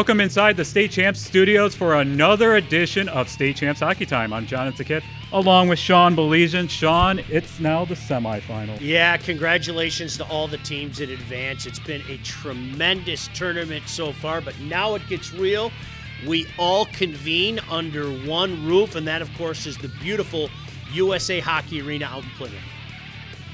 Welcome inside the State Champs studios for another edition of State Champs Hockey Time. I'm Jonathan Kid, along with Sean Baligian. Sean, it's now the semifinal. Yeah, congratulations to all the teams in advance. It's been a tremendous tournament so far, but now it gets real. We all convene under one roof, and that, of course, is the beautiful USA Hockey Arena out in Plymouth.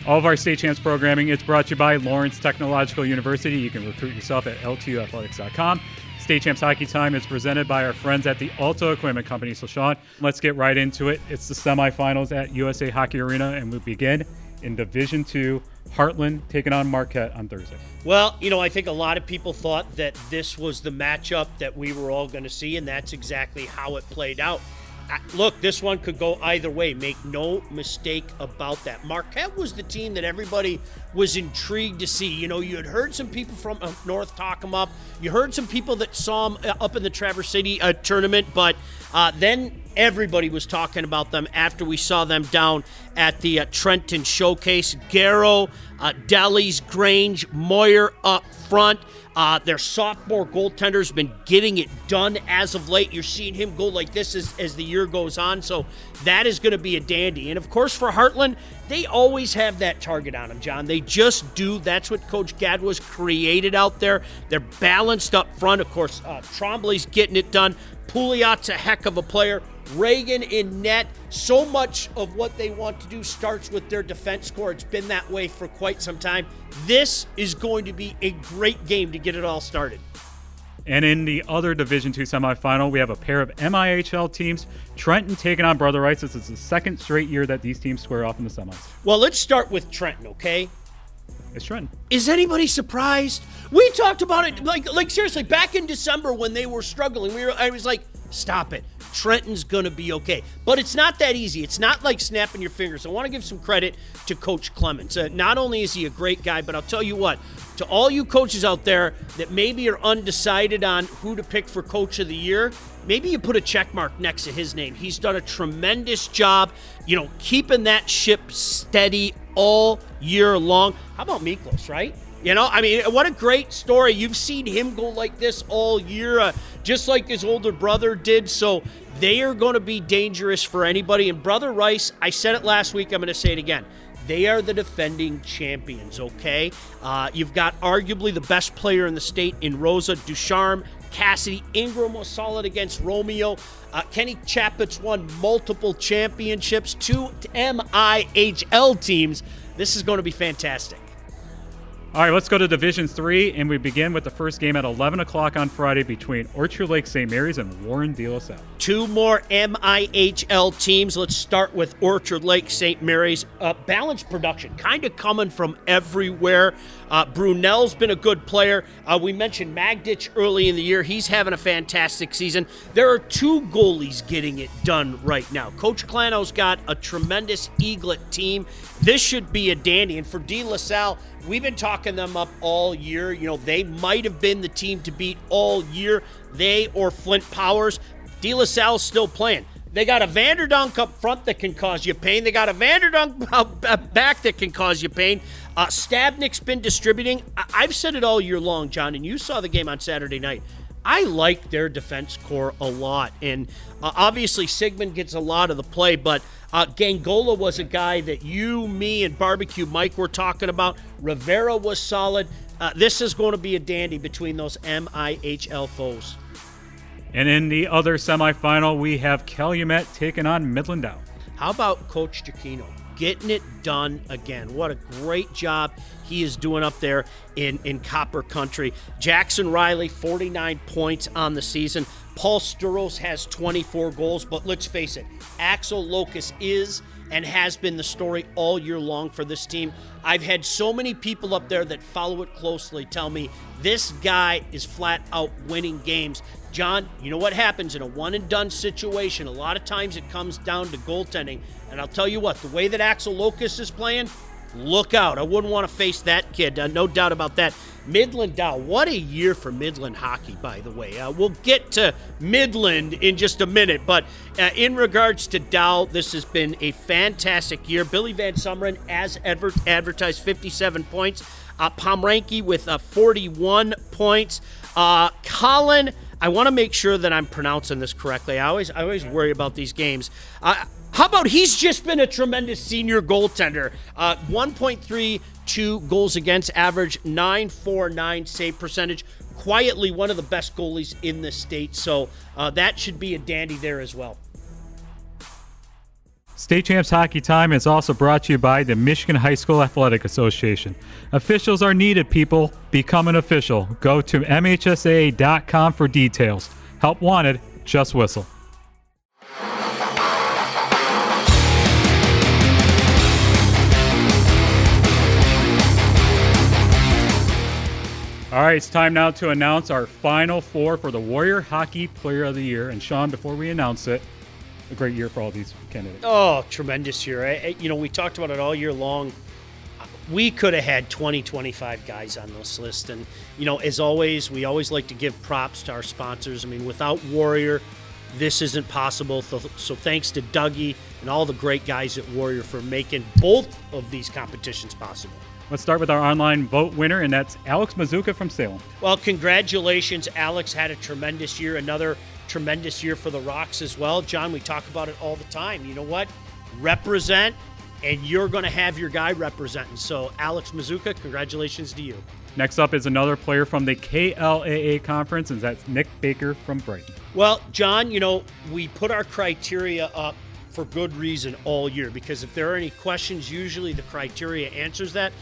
All of our State Champs programming is brought to you by Lawrence Technological University. You can recruit yourself at ltuathletics.com. State Champs Hockey Time is presented by our friends at the Alta Equipment Company. So, Sean, let's get right into it. It's the semifinals at USA Hockey Arena, and we begin in Division Two. Heartland taking on Marquette on Thursday. Well, you know, I think a lot of people thought that this was the matchup that we were all going to see, and that's exactly how it played out look, this one could go either way. Make no mistake about that. Marquette was the team that everybody was intrigued to see. You know, you had heard some people from North talk them up. You heard some people that saw them uh, up in the Traverse City uh, tournament, but uh, then everybody was talking about them after we saw them down at the uh, Trenton Showcase. Garrow, uh, Delly's, Grange, Moyer up front. Uh, their sophomore goaltender's been getting it done as of late. You're seeing him go like this as, as the year goes on. So that is going to be a dandy. And of course, for Heartland, they always have that target on them, John. They just do. That's what Coach Gadwa's created out there. They're balanced up front. Of course, uh, Trombley's getting it done. Pouliot's a heck of a player. Reagan in net. So much of what they want to do starts with their defense core. It's been that way for quite some time. This is going to be a great game to get it all started. And in the other Division Two semifinal, we have a pair of MIHL teams. Trenton taking on Brother Rice. This is the second straight year that these teams square off in the semis. Well, let's start with Trenton, okay? It's Trenton. Is anybody surprised? We talked about it like like seriously back in December when they were struggling. We were I was like, stop it. Trenton's to be okay. But it's not that easy. It's not like snapping your fingers. I want to give some credit to Coach Clemens. Uh, not only is he a great guy, but I'll tell you what, to all you coaches out there that maybe are undecided on who to pick for Coach of the Year, maybe you put a check mark next to his name. He's done a tremendous job, you know, keeping that ship steady all year long. How about Miklos, right? You know, I mean, what a great story. You've seen him go like this all year, uh, just like his older brother did. So they are going to be dangerous for anybody. And Brother Rice, I said it last week, I'm going to say it again. They are the defending champions, okay? Uh, you've got arguably the best player in the state in Rosa Ducharme. Cassidy Ingram was solid against Romeo. Uh, Kenny Chapit's won multiple championships, two MIHL teams. This is going to be fantastic. All right, let's go to Division Three, and we begin with the first game at 11 o'clock on Friday between Orchard Lake St. Mary's and Warren De La Salle. Two more MIHL teams. Let's start with Orchard Lake St. Mary's. Uh, balanced production, kind of coming from everywhere. Uh, Brunel's been a good player. Uh, we mentioned Magditch early in the year. He's having a fantastic season. There are two goalies getting it done right now. Coach Clano's got a tremendous Eaglet team. This should be a dandy. And for De La Salle, We've been talking them up all year. You know, they might have been the team to beat all year. They or Flint Powers. De La Salle's still playing. They got a Vanderdunk up front that can cause you pain. They got a Vanderdunk back that can cause you pain. Uh, Stabnik's been distributing. I- I've said it all year long, John, and you saw the game on Saturday night. I like their defense core a lot. And uh, obviously, Sigmund gets a lot of the play, but uh, Gangola was a guy that you, me, and Barbecue Mike were talking about. Rivera was solid. Uh, this is going to be a dandy between those MIHL foes. And in the other semifinal, we have Calumet taking on Midland Dow. How about Coach Giacchino? Getting it done again. What a great job he is doing up there in, in Copper Country. Jackson Riley, 49 points on the season. Paul Sturos has 24 goals, but let's face it, Axel Locus is and has been the story all year long for this team. I've had so many people up there that follow it closely tell me this guy is flat out winning games. John, you know what happens in a one and done situation? A lot of times it comes down to goaltending. And I'll tell you what, the way that Axel Locus is playing, look out. I wouldn't want to face that kid, uh, no doubt about that. Midland Dow, what a year for Midland hockey, by the way. Uh, we'll get to Midland in just a minute, but uh, in regards to Dow, this has been a fantastic year. Billy Van Sumeren, as adver- advertised, 57 points. Uh, Pomranky with uh, 41 points. Uh, Colin I want to make sure that I'm pronouncing this correctly. I always I always worry about these games. Uh, how about he's just been a tremendous senior goaltender? Uh, 1.32 goals against average, 949 save percentage. Quietly one of the best goalies in the state. So uh, that should be a dandy there as well. State Champs Hockey Time is also brought to you by the Michigan High School Athletic Association. Officials are needed, people. Become an official. Go to MHSAA.com for details. Help wanted, just whistle. All right, it's time now to announce our final four for the Warrior Hockey Player of the Year. And Sean, before we announce it, a great year for all these candidates. Oh, tremendous year. I, you know, we talked about it all year long. We could have had 20, 25 guys on this list. And, you know, as always, we always like to give props to our sponsors. I mean, without Warrior, this isn't possible. So, so thanks to Dougie and all the great guys at Warrior for making both of these competitions possible. Let's start with our online vote winner, and that's Alex Mazuka from Salem. Well, congratulations. Alex had a tremendous year. Another tremendous year for the Rocks as well. John, we talk about it all the time. You know what? Represent, and you're going to have your guy representing. So, Alex Mazuka, congratulations to you. Next up is another player from the KLAA conference, and that's Nick Baker from Brighton. Well, John, you know, we put our criteria up for good reason all year because if there are any questions, usually the criteria answers that.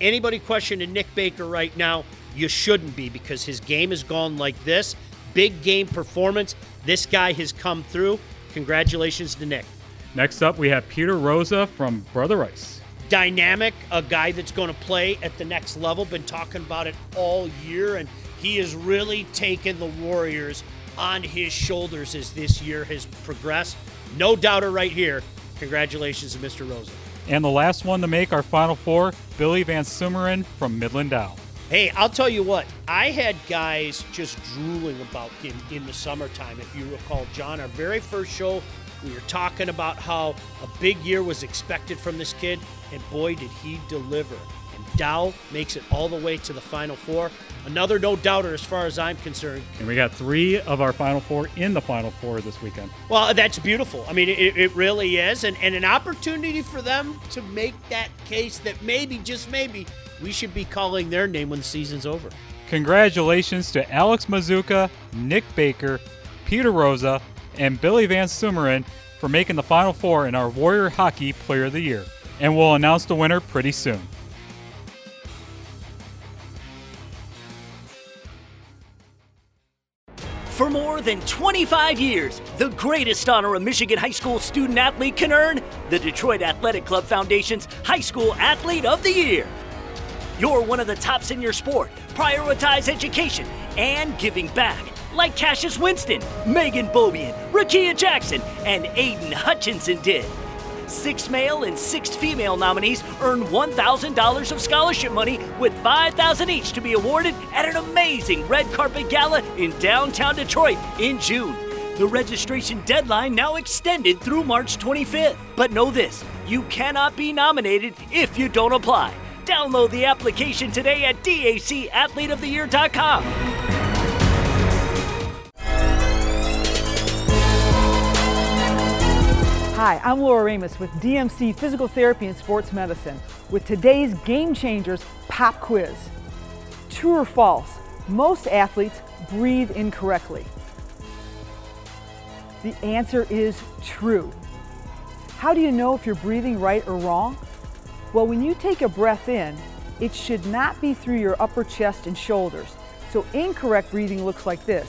Anybody questioning Nick Baker right now, you shouldn't be because his game has gone like this big game performance. This guy has come through. Congratulations to Nick. Next up, we have Peter Rosa from Brother Rice. Dynamic, a guy that's going to play at the next level. Been talking about it all year, and he has really taken the Warriors on his shoulders as this year has progressed. No doubter right here. Congratulations to Mr. Rosa. And the last one to make our Final Four, Billy Van Sumeren from Midland Dow. Hey, I'll tell you what, I had guys just drooling about him in the summertime. If you recall, John, our very first show, we were talking about how a big year was expected from this kid, and boy, did he deliver. And Dow makes it all the way to the Final Four. Another no doubter as far as I'm concerned. And we got three of our Final Four in the Final Four this weekend. Well, that's beautiful. I mean, it, it really is. And, and an opportunity for them to make that case that maybe, just maybe, we should be calling their name when the season's over. Congratulations to Alex Mazuka, Nick Baker, Peter Rosa, and Billy Van Sumeren for making the Final Four in our Warrior Hockey Player of the Year. And we'll announce the winner pretty soon. For more than 25 years, the greatest honor a Michigan high school student athlete can earn the Detroit Athletic Club Foundation's High School Athlete of the Year. You're one of the tops in your sport. Prioritize education and giving back. Like Cassius Winston, Megan Bobian, Rakia Jackson, and Aidan Hutchinson did. Six male and six female nominees earn $1,000 of scholarship money with 5,000 each to be awarded at an amazing red carpet gala in downtown Detroit in June. The registration deadline now extended through March 25th. But know this you cannot be nominated if you don't apply. Download the application today at dacathleteoftheyear.com. Hi, I'm Laura Ramus with DMC Physical Therapy and Sports Medicine with today's Game Changers Pop Quiz. True or false? Most athletes breathe incorrectly. The answer is true. How do you know if you're breathing right or wrong? Well, when you take a breath in, it should not be through your upper chest and shoulders. So incorrect breathing looks like this.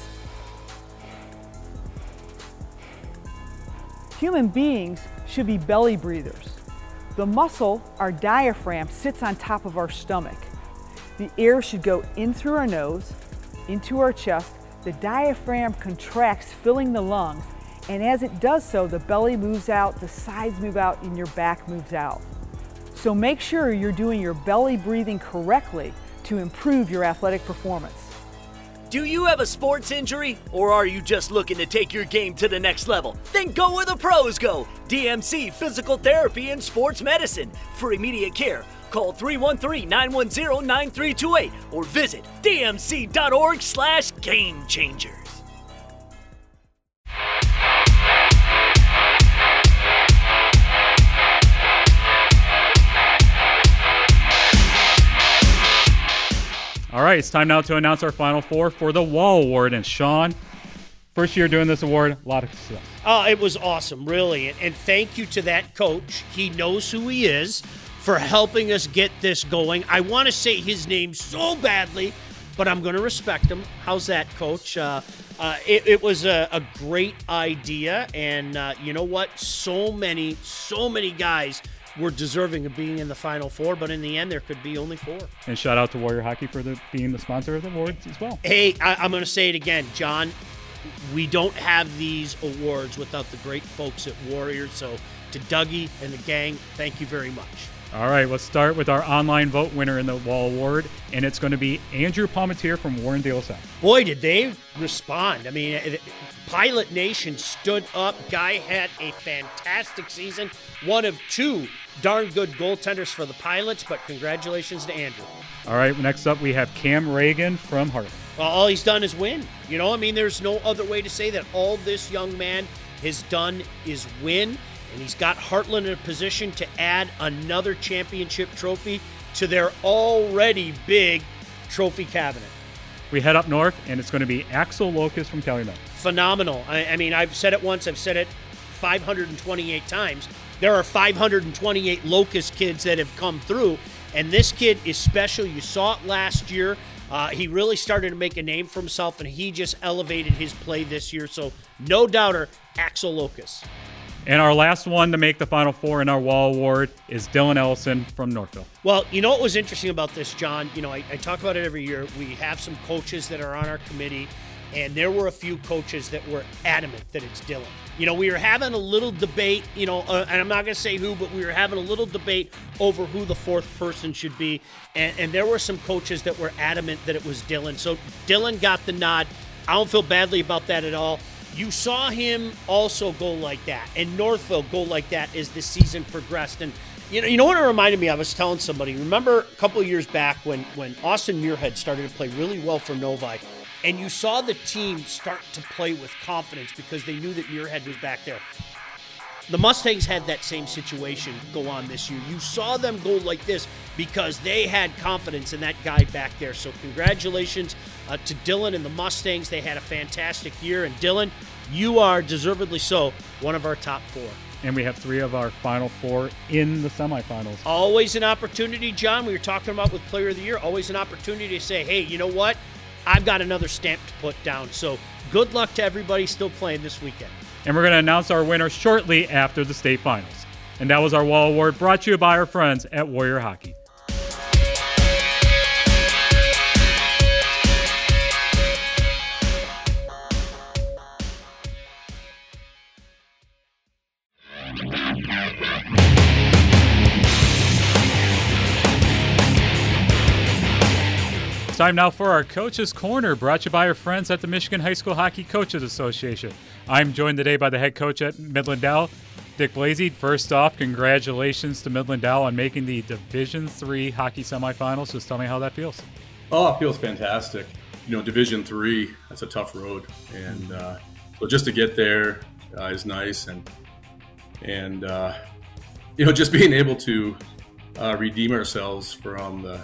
Human beings should be belly breathers. The muscle, our diaphragm, sits on top of our stomach. The air should go in through our nose, into our chest. The diaphragm contracts, filling the lungs. And as it does so, the belly moves out, the sides move out, and your back moves out. So make sure you're doing your belly breathing correctly to improve your athletic performance. Do you have a sports injury? Or are you just looking to take your game to the next level? Then go where the pros go DMC Physical Therapy and Sports Medicine. For immediate care, call 313 910 9328 or visit dmc.org slash changers. right, it's time now to announce our final four for the Wall Award. And Sean, first year doing this award, a lot of success. Oh, it was awesome, really. And, and thank you to that coach. He knows who he is for helping us get this going. I want to say his name so badly, but I'm going to respect him. How's that, coach? Uh, uh, it, it, was a, a, great idea. And uh, you know what? So many, so many guys were deserving of being in the Final Four, but in the end, there could be only four. And shout out to Warrior Hockey for the, being the sponsor of the awards as well. Hey, I, I'm going to say it again, John. We don't have these awards without the great folks at Warriors. So to Dougie and the gang, thank you very much. All right, let's start with our online vote winner in the Wall Award, and it's going to be Andrew Palmetier from Warrendale South. Boy, did they respond. I mean, Pilot Nation stood up. Guy had a fantastic season. One of two darn good goaltenders for the Pilots, but congratulations to Andrew. All right, next up we have Cam Reagan from Heartland. Well, all he's done is win. You know, I mean, there's no other way to say that. All this young man has done is win and he's got Heartland in a position to add another championship trophy to their already big trophy cabinet. We head up north, and it's going to be Axel Locust from Calumet. Phenomenal. I, I mean, I've said it once, I've said it 528 times. There are 528 Locust kids that have come through, and this kid is special. You saw it last year. Uh, he really started to make a name for himself, and he just elevated his play this year. So, no doubter, Axel Locust. And our last one to make the Final Four in our Wall Award is Dylan Ellison from Northville. Well, you know what was interesting about this, John? You know, I, I, talk about it every year. We have some coaches that are on our committee, and there were a few coaches that were adamant that it's Dylan. You know, we were having a little debate, you know, uh, and I'm not going to say who, but we were having a little debate over who the fourth person should be. And, and there were some coaches that were adamant that it was Dylan. So Dylan got the nod. I don't feel badly about that at all. You saw him also go like that, and Northville go like that as the season progressed. And you know, you know what it reminded me? I was telling somebody. Remember a couple of years back when when Austin Muirhead started to play really well for Novi, and you saw the team start to play with confidence because they knew that Muirhead was back there. The Mustangs had that same situation go on this year. You saw them go like this because they had confidence in that guy back there. So, congratulations uh, to Dylan and the Mustangs. They had a fantastic year. And, Dylan, you are deservedly so one of our top four. And we have three of our final four in the semifinals. Always an opportunity, John. We were talking about with Player of the Year. Always an opportunity to say, hey, you know what? I've got another stamp to put down. So, good luck to everybody still playing this weekend and we're going to announce our winner shortly after the state finals. And that was our Wall Award brought to you by our friends at Warrior Hockey. Time now for our Coaches Corner, brought to you by our friends at the Michigan High School Hockey Coaches Association. I'm joined today by the head coach at Midland Dow, Dick Blasey. First off, congratulations to Midland Dow on making the Division Three hockey semifinals. Just tell me how that feels. Oh, it feels fantastic. You know, Division Three, that's a tough road, and uh, so just to get there uh, is nice, and and uh, you know, just being able to uh, redeem ourselves from the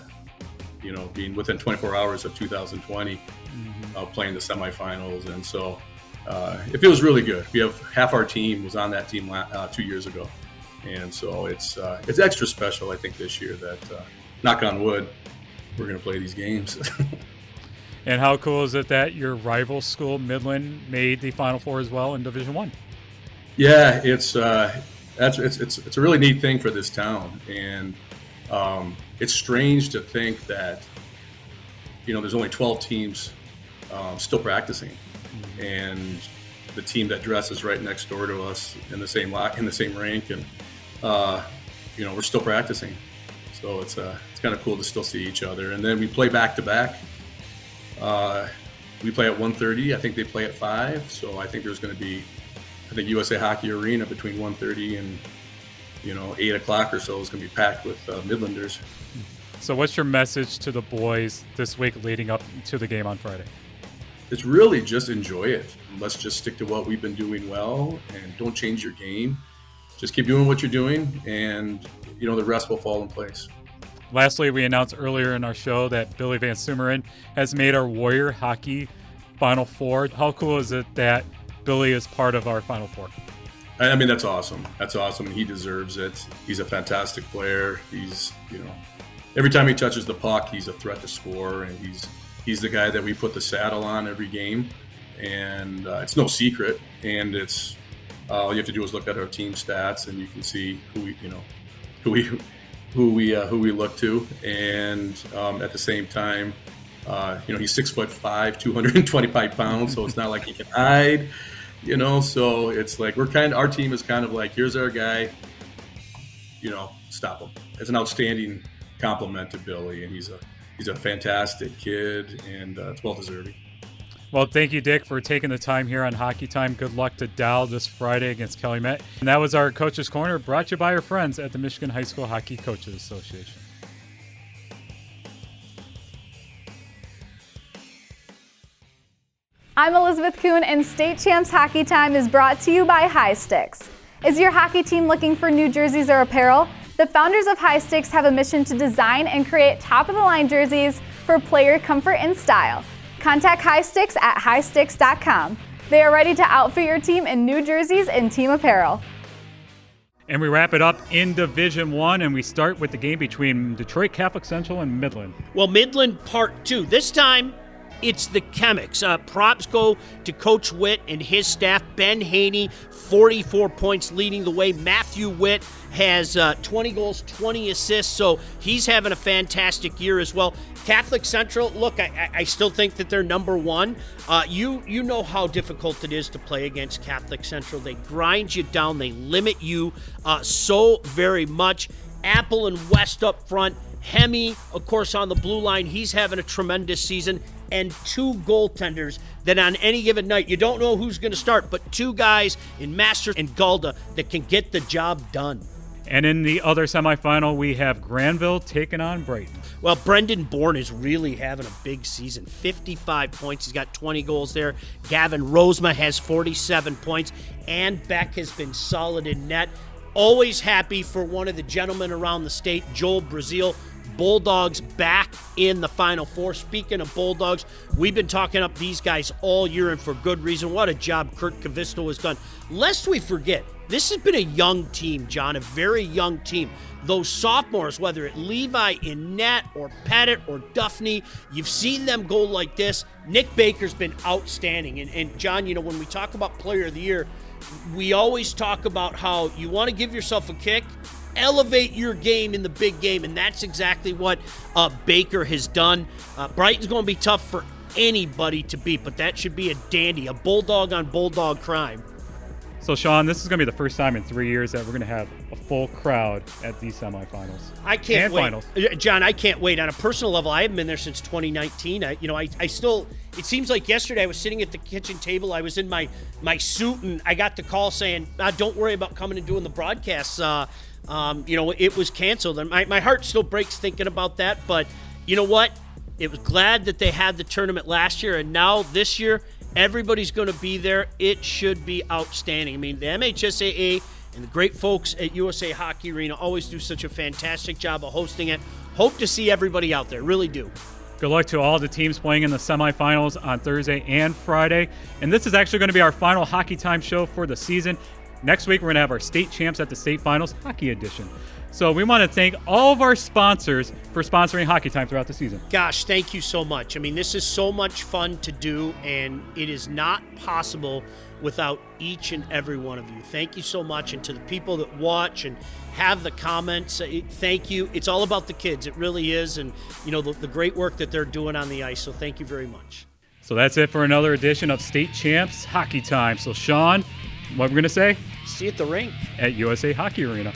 you know, being within 24 hours of 2020, mm-hmm. uh, playing the semifinals, and so uh, it feels really good. We have half our team was on that team uh, two years ago, and so it's uh, it's extra special. I think this year that, uh, knock on wood, we're going to play these games. and how cool is it that your rival school, Midland, made the Final Four as well in Division One? Yeah, it's uh, that's it's, it's it's a really neat thing for this town, and um, it's strange to think that you know there's only 12 teams um, still practicing, mm-hmm. and the team that dresses right next door to us in the same lock in the same rink, and uh, you know we're still practicing. So it's uh, it's kind of cool to still see each other, and then we play back to back. Uh, we play at 1:30. I think they play at five. So I think there's going to be, I think USA Hockey Arena between 1:30 and you know eight o'clock or so is going to be packed with uh, Midlanders. So, what's your message to the boys this week leading up to the game on Friday? It's really just enjoy it. Let's just stick to what we've been doing well and don't change your game. Just keep doing what you're doing, and you know the rest will fall in place. Lastly, we announced earlier in our show that Billy Van Sumeren has made our Warrior Hockey Final Four. How cool is it that Billy is part of our Final Four? I mean, that's awesome. That's awesome. He deserves it. He's a fantastic player. He's, you know, every time he touches the puck, he's a threat to score, and he's he's the guy that we put the saddle on every game, and uh, it's no secret. And it's uh, all you have to do is look at our team stats, and you can see who we, you know, who we who we uh, who we look to, and um, at the same time, uh, you know, he's six foot five, 225 pounds, so it's not like he can hide, you know. So it's like we're kind of our team is kind of like here's our guy, you know, stop him. It's an outstanding compliment to Billy, and he's a he's a fantastic kid, and uh, it's well deserving. Well, thank you, Dick, for taking the time here on Hockey Time. Good luck to Dow this Friday against Calumet. And that was our Coaches Corner, brought to you by our friends at the Michigan High School Hockey Coaches Association. I'm Elizabeth Kuhn, and State Champs Hockey Time is brought to you by High Sticks. Is your hockey team looking for new jerseys or apparel? The founders of High Sticks have a mission to design and create top of the line jerseys for player comfort and style. Contact High Sticks at highsticks.com. They are ready to outfit your team in new jerseys and team apparel. And we wrap it up in Division One, and we start with the game between Detroit Catholic Central and Midland. Well, Midland Part Two. This time, it's the Chemics. Uh, props go to Coach Witt and his staff. Ben Haney, 44 points leading the way. Matthew Witt has uh, 20 goals, 20 assists, so he's having a fantastic year as well. Catholic Central, look, I, I still think that they're number one. Uh, you you know how difficult it is to play against Catholic Central. They grind you down, they limit you uh, so very much. Apple and West up front. Hemi, of course, on the blue line, he's having a tremendous season. And two goaltenders that on any given night, you don't know who's going to start, but two guys in Masters and Galda that can get the job done. And in the other semifinal, we have Grandville taking on Brighton. Well, Brendan Bourne is really having a big season. 55 points. He's got 20 goals there. Gavin Rosema has 47 points. And Beck has been solid in net. Always happy for one of the gentlemen around the state, Joel Brazil. Bulldogs back in the Final Four. Speaking of Bulldogs, we've been talking up these guys all year and for good reason. What a job Kurt Kivisto has done. Lest we forget, this has been a young team, John, a very young team. Those sophomores, whether it Levi in net or Pettit or Duffney, you've seen them go like this. Nick Baker's been outstanding. And, and John, you know, when we talk about player of the year, we always talk about how you want to give yourself a kick elevate your game in the big game, and that's exactly what uh, Baker has done. Uh, Brighton's going to be tough for anybody to beat, but that should be a dandy, a bulldog on bulldog crime. So, Sean, this is going to be the first time in three years that we're going to have a full crowd at these semifinals. I can't and wait, finals. Uh, John. I can't wait. On a personal level, I haven't been there since 2019. I, you know, I, I still. It seems like yesterday I was sitting at the kitchen table. I was in my my suit, and I got the call saying, ah, "Don't worry about coming and doing the broadcasts." Uh, um, you know, it was canceled, and my, my heart still breaks thinking about that. But you know what? It was glad that they had the tournament last year, and now this year everybody's going to be there. It should be outstanding. I mean, the MHSAA and the great folks at USA Hockey Arena always do such a fantastic job of hosting it. Hope to see everybody out there. Really do. Good luck to all the teams playing in the semifinals on Thursday and Friday. And this is actually going to be our final Hockey Time show for the season. Next week, we're going to have our state champs at the state finals hockey edition. So we want to thank all of our sponsors for sponsoring Hockey Time throughout the season. Gosh, thank you so much. I mean, this is so much fun to do, and it is not possible without each and every one of you. Thank you so much. And to the people that watch and have the comments, uh, thank you. It's all about the kids. It really is. And, you know, the, the great work that they're doing on the ice. So thank you very much. So that's it for another edition of State Champs Hockey Time. So, Sean, what we're going to say? See you at the rink. At USA Hockey Arena.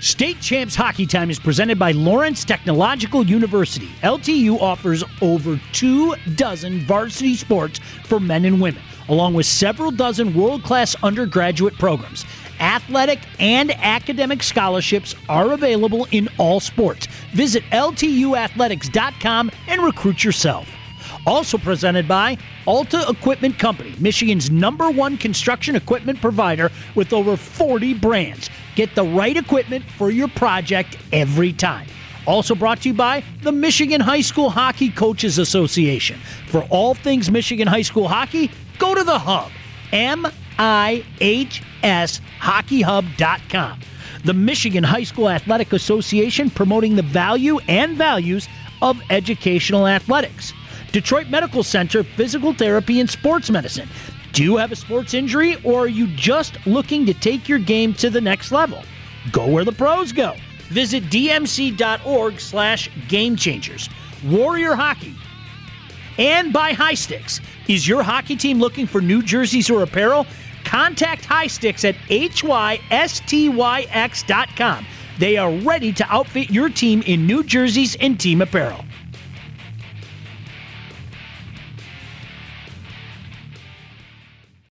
State Champs Hockey Time is presented by Lawrence Technological University. LTU offers over two dozen varsity sports for men and women, along with several dozen world class undergraduate programs. Athletic and academic scholarships are available in all sports. Visit LTUathletics.com and recruit yourself. Also presented by Alta Equipment Company, Michigan's number one construction equipment provider with over 40 brands. Get the right equipment for your project every time. Also brought to you by the Michigan High School Hockey Coaches Association. For all things Michigan High School hockey, go to the hub, M I H S hockeyhub.com. The Michigan High School Athletic Association promoting the value and values of educational athletics. Detroit Medical Center Physical Therapy and Sports Medicine. Do you have a sports injury or are you just looking to take your game to the next level? Go where the pros go. Visit dmc.org slash game changers. Warrior Hockey. And by High Sticks. Is your hockey team looking for new jerseys or apparel? Contact High Sticks at hystyx.com. They are ready to outfit your team in new jerseys and team apparel.